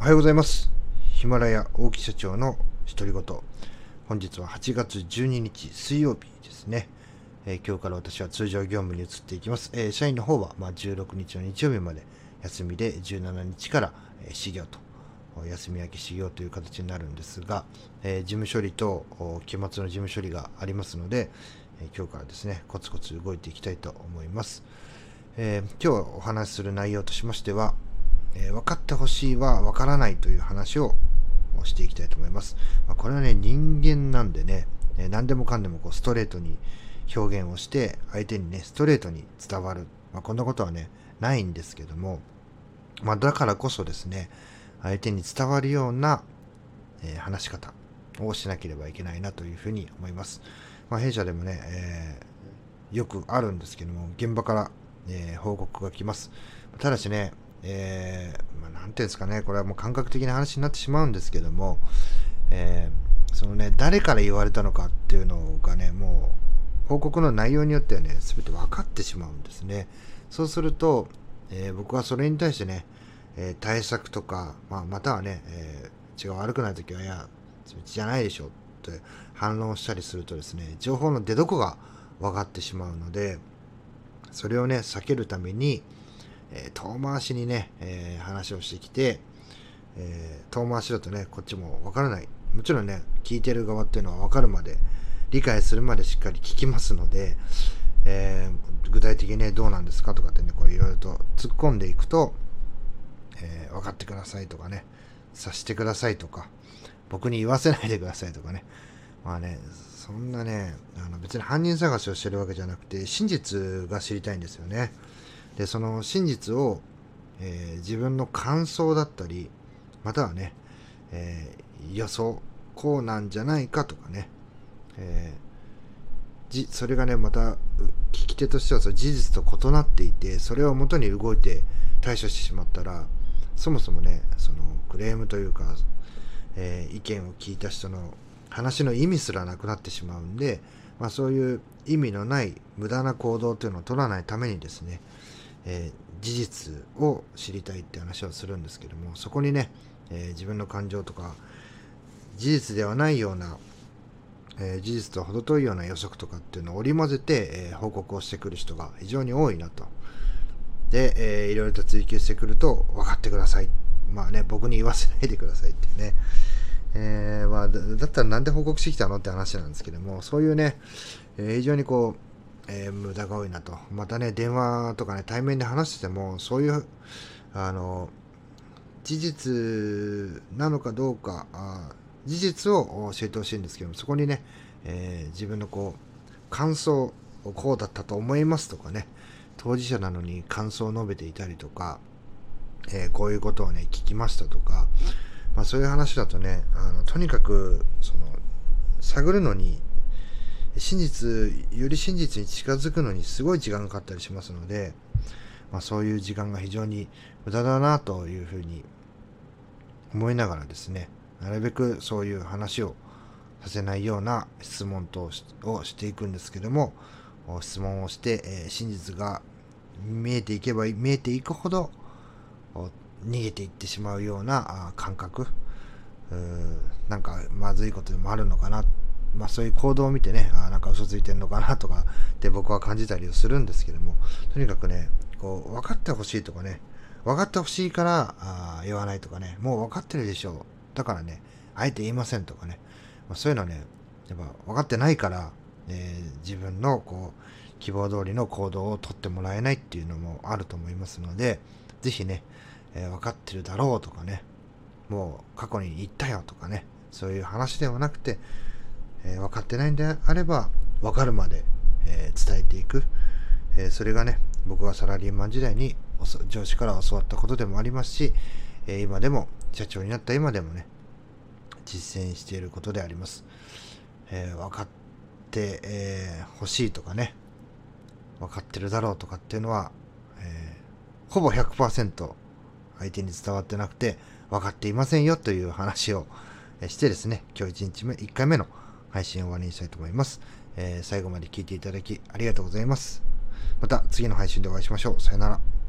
おはようございます。ヒマラヤ大木社長の独り言。本日は8月12日水曜日ですね。えー、今日から私は通常業務に移っていきます。えー、社員の方は、まあ、16日の日曜日まで休みで17日から、えー、始業と、休み明け始業という形になるんですが、え事務処理と期末の事務処理がありますので、え今日からですね、コツコツ動いていきたいと思います。え今日お話しする内容としましては、えー、分かってほしいは分からないという話をしていきたいと思います。まあ、これはね、人間なんでね、えー、何でもかんでもこうストレートに表現をして、相手にね、ストレートに伝わる。まあ、こんなことはね、ないんですけども、まあ、だからこそですね、相手に伝わるような、えー、話し方をしなければいけないなというふうに思います。まあ、弊社でもね、えー、よくあるんですけども、現場から、えー、報告が来ます。ただしね、えー、まあ、ていうんですかね、これはもう感覚的な話になってしまうんですけども、えー、そのね、誰から言われたのかっていうのがね、もう、報告の内容によってはね、全て分かってしまうんですね。そうすると、えー、僕はそれに対してね、え対策とか、まあ、またはね、え血が悪くない時は、いや、じゃないでしょって反論したりするとですね、情報の出どこが分かってしまうので、それをね、避けるために、えー、遠回しにね、えー、話をしてきて、えー、遠回しだとね、こっちもわからない。もちろんね、聞いてる側っていうのはわかるまで、理解するまでしっかり聞きますので、えー、具体的にね、どうなんですかとかってね、これいろいろと突っ込んでいくと、えー、分かってくださいとかね、察してくださいとか、僕に言わせないでくださいとかね。まあね、そんなね、あの別に犯人探しをしてるわけじゃなくて、真実が知りたいんですよね。でその真実を、えー、自分の感想だったりまたはね、えー、予想こうなんじゃないかとかね、えー、じそれがねまた聞き手としてはその事実と異なっていてそれをもとに動いて対処してしまったらそもそもねそのクレームというか、えー、意見を聞いた人の話の意味すらなくなってしまうんで、まあ、そういう意味のない無駄な行動というのを取らないためにですね、えー、事実を知りたいって話をするんですけどもそこにね、えー、自分の感情とか事実ではないような、えー、事実と程遠いような予測とかっていうのを織り交ぜて、え報告をしてくる人が非常に多いなと。で、えー、いろいろと追求してくると分かってください。まあね、僕に言わせないでくださいってね。えー、まあ、だったらなんで報告してきたのって話なんですけども、そういうね、えー、非常にこう、えー、無駄が多いなと。またね、電話とかね、対面で話してても、そういう、あの、事実なのかどうか、あ事実を教えてほしいんですけども、そこにね、えー、自分のこう、感想、こうだったと思いますとかね、当事者なのに感想を述べていたりとか、えー、こういうことをね、聞きましたとか、まあそういう話だとね、あのとにかく、その、探るのに真実、より真実に近づくのにすごい時間がかかったりしますので、まあ、そういう時間が非常に無駄だなというふうに思いながらですね、なるべくそういう話をさせないような質問とをしていくんですけども、質問をして、え、真実が見えていけば見えていくほど逃げていってしまうような感覚、なんかまずいことでもあるのかなまあそういう行動を見てね、あなんか嘘ついてんのかなとかって僕は感じたりをするんですけども、とにかくね、こう、分かってほしいとかね、分かってほしいからあ言わないとかね、もう分かってるでしょう。だからね、あえて言いませんとかね、まあ、そういうのね、やっぱ分かってないから、えー、自分のこう、希望通りの行動をとってもらえないっていうのもあると思いますので、ぜひね、えー、分かってるだろうとかね、もう過去に言ったよとかね、そういう話ではなくて、えー、分かってないんであれば、分かるまで、えー、伝えていく。えー、それがね、僕はサラリーマン時代に上司から教わったことでもありますし、え今でも、社長になった今でもね、実践していることであります。え分かってほ、えー、しいとかね、分かってるだろうとかっていうのは、えほぼ100%相手に伝わってなくて、分かっていませんよという話をしてですね、今日1日目、1回目の配信を終わりにしたいと思います。えー、最後まで聞いていただきありがとうございます。また次の配信でお会いしましょう。さよなら。